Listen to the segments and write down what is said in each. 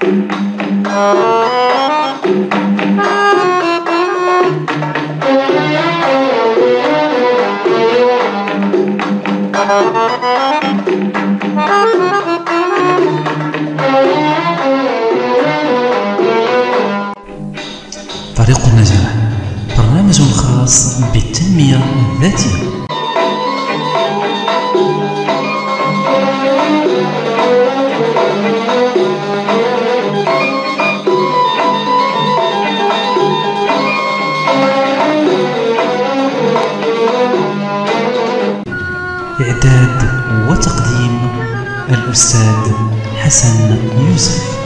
طريق النجاح برنامج خاص بالتنمية الذاتية. إعداد وتقديم الأستاذ حسن يوسف.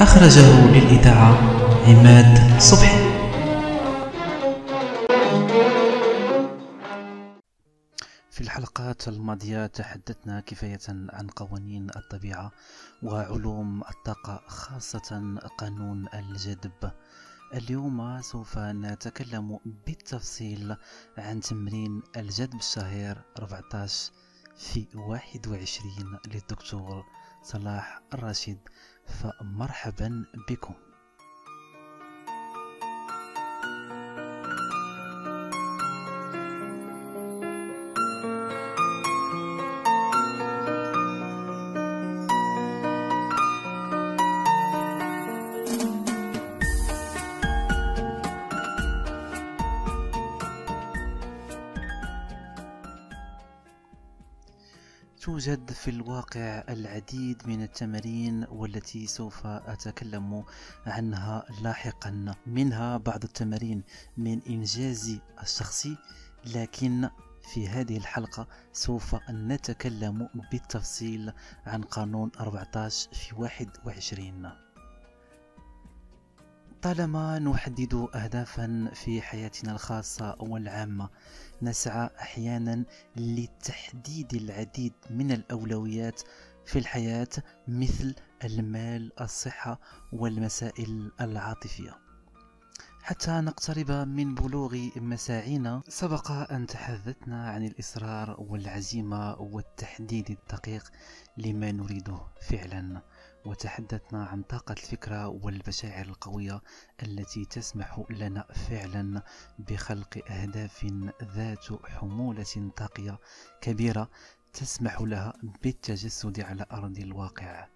أخرجه للإذاعة عماد صبحي. الحلقات الماضية تحدثنا كفاية عن قوانين الطبيعة وعلوم الطاقة خاصة قانون الجذب. اليوم سوف نتكلم بالتفصيل عن تمرين الجذب الشهير 14 في 21 للدكتور صلاح الراشد فمرحبا بكم. توجد في الواقع العديد من التمارين والتي سوف أتكلم عنها لاحقا. منها بعض التمارين من إنجازي الشخصي لكن في هذه الحلقة سوف نتكلم بالتفصيل عن قانون 14 في 21 طالما نحدد أهدافا في حياتنا الخاصة والعامة نسعى أحيانا لتحديد العديد من الأولويات في الحياة مثل المال الصحة والمسائل العاطفية. حتى نقترب من بلوغ مساعينا سبق أن تحدثنا عن الإصرار والعزيمة والتحديد الدقيق لما نريده فعلا. وتحدثنا عن طاقة الفكرة والمشاعر القوية التي تسمح لنا فعلا بخلق أهداف ذات حمولة طاقية كبيرة تسمح لها بالتجسد على أرض الواقع.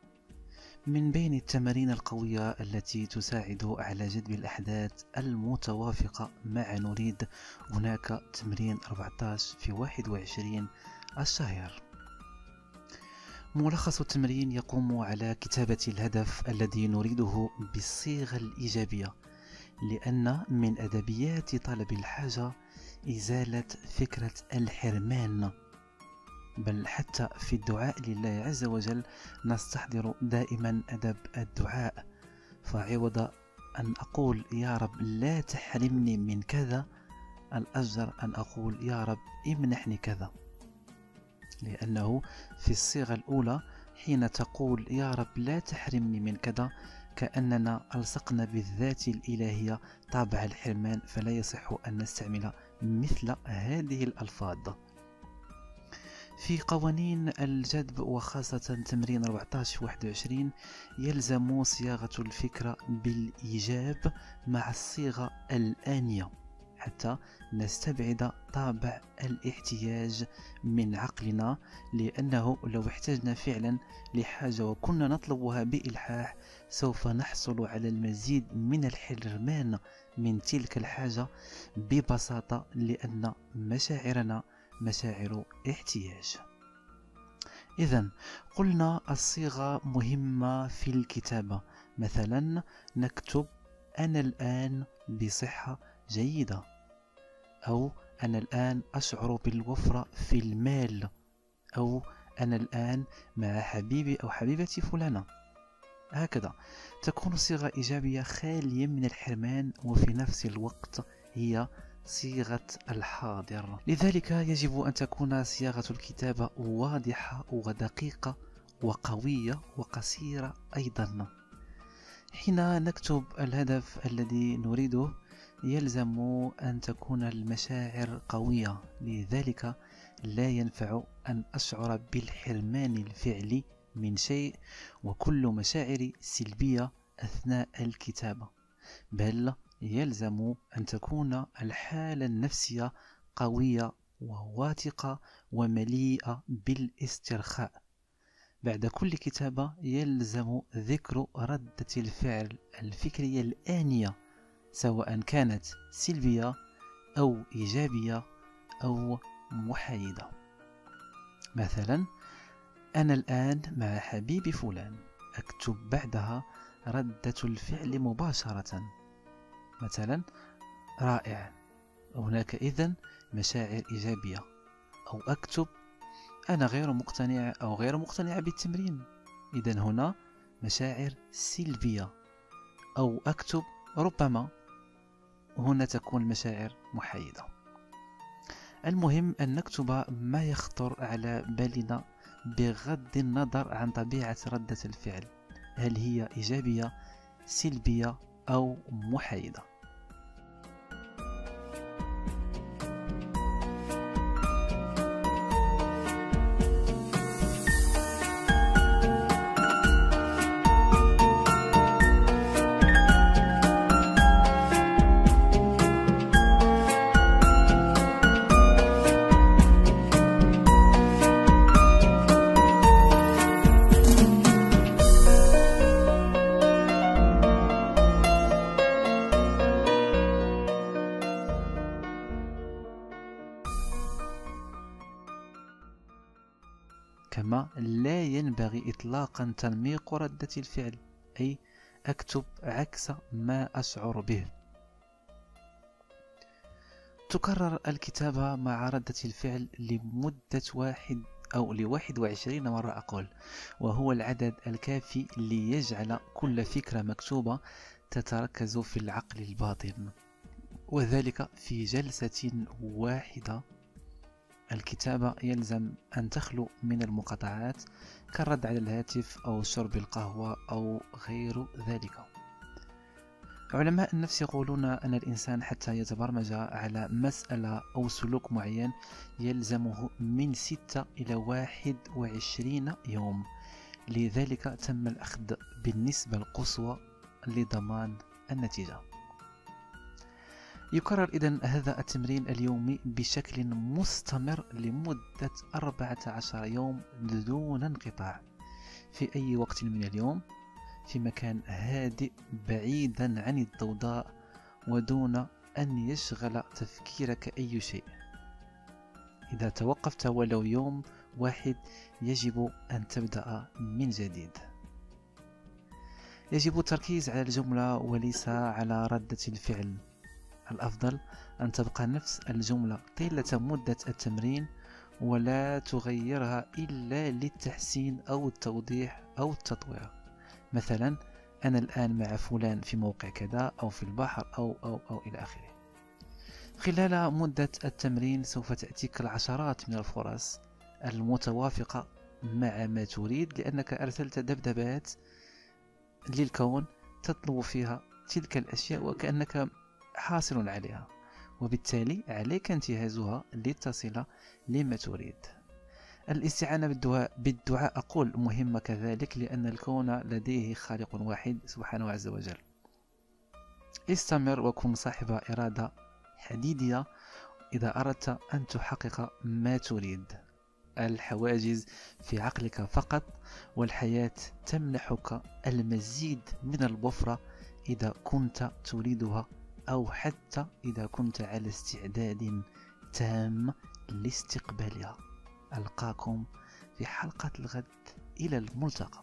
من بين التمارين القوية التي تساعد على جذب الأحداث المتوافقة مع نريد هناك تمرين 14 في 21 الشهر. ملخص التمرين يقوم على كتابة الهدف الذي نريده بالصيغة الإيجابية لأن من أدبيات طلب الحاجة إزالة فكرة الحرمان. بل حتى في الدعاء لله عز وجل نستحضر دائما أدب الدعاء. فعوض أن أقول يا رب لا تحرمني من كذا الأجدر أن أقول يا رب امنحني كذا. لأنه في الصيغة الأولى حين تقول يا رب لا تحرمني من كذا كأننا ألصقنا بالذات الإلهية طابع الحرمان فلا يصح أن نستعمل مثل هذه الألفاظ. في قوانين الجذب وخاصة تمرين 14 21 يلزم صياغة الفكرة بالإيجاب مع الصيغة الآنية. حتى نستبعد طابع الاحتياج من عقلنا لأنه لو احتجنا فعلا لحاجة وكنا نطلبها بإلحاح سوف نحصل على المزيد من الحرمان من تلك الحاجة ببساطة لأن مشاعرنا مشاعر احتياج. إذا قلنا الصيغة مهمة في الكتابة. مثلا نكتب أنا الآن بصحة جيدة. أو أنا الآن أشعر بالوفرة في المال أو أنا الآن مع حبيبي أو حبيبتي فلانة. هكذا تكون الصيغة إيجابية خالية من الحرمان وفي نفس الوقت هي صيغة الحاضر. لذلك يجب أن تكون صياغة الكتابة واضحة ودقيقة وقوية وقصيرة أيضا. حين نكتب الهدف الذي نريده يلزم أن تكون المشاعر قوية لذلك لا ينفع أن أشعر بالحرمان الفعلي من شيء وكل مشاعري سلبية أثناء الكتابة. بل يلزم أن تكون الحالة النفسية قوية وواثقة ومليئة بالاسترخاء. بعد كل كتابة يلزم ذكر ردة الفعل الفكرية الآنية. سواء كانت سلبية أو إيجابية أو محايدة. مثلا أنا الآن مع حبيبي فلان. أكتب بعدها ردة الفعل مباشرة. مثلا رائع. هناك إذن مشاعر إيجابية. أو أكتب أنا غير مقتنع أو غير مقتنع بالتمرين. إذا هنا مشاعر سلبية. أو أكتب ربما هنا تكون مشاعر محايدة. المهم أن نكتب ما يخطر على بالنا بغض النظر عن طبيعة ردة الفعل. هل هي إيجابية سلبية أو محايدة؟ ينبغي إطلاقا تنميق ردة الفعل أي أكتب عكس ما أشعر به. تكرر الكتابة مع ردة الفعل لمدة واحد أو لواحد وعشرين مرة أقول وهو العدد الكافي ليجعل كل فكرة مكتوبة تتركز في العقل الباطن وذلك في جلسة واحدة الكتابة يلزم أن تخلو من المقاطعات كالرد على الهاتف أو شرب القهوة أو غير ذلك. علماء النفس يقولون أن الإنسان حتى يتبرمج على مسألة أو سلوك معين يلزمه من 6 إلى 21 يوم. لذلك تم الأخذ بالنسبة القصوى لضمان النتيجة. يكرر إذا هذا التمرين اليومي بشكل مستمر لمدة 14 يوم دون انقطاع. في أي وقت من اليوم؟ في مكان هادئ بعيدا عن الضوضاء ودون أن يشغل تفكيرك أي شيء. إذا توقفت ولو يوم واحد يجب أن تبدأ من جديد. يجب التركيز على الجملة وليس على ردة الفعل. الأفضل أن تبقى نفس الجملة طيلة مدة التمرين ولا تغيرها إلا للتحسين أو التوضيح أو التطوير مثلا أنا الآن مع فلان في موقع كذا أو في البحر أو أو أو إلى آخره. خلال مدة التمرين سوف تأتيك العشرات من الفرص المتوافقة مع ما تريد لأنك أرسلت دبدبات للكون تطلب فيها تلك الأشياء وكأنك حاصل عليها وبالتالي عليك انتهازها لتصل لما تريد. الاستعانة بالدعاء, بالدعاء أقول مهمة كذلك لأن الكون لديه خالق واحد سبحانه عز وجل. استمر وكن صاحب إرادة حديدية إذا أردت أن تحقق ما تريد. الحواجز في عقلك فقط والحياة تمنحك المزيد من الوفرة إذا كنت تريدها. أو حتى إذا كنت على استعداد تام لاستقبالها ألقاكم في حلقة الغد إلى الملتقى.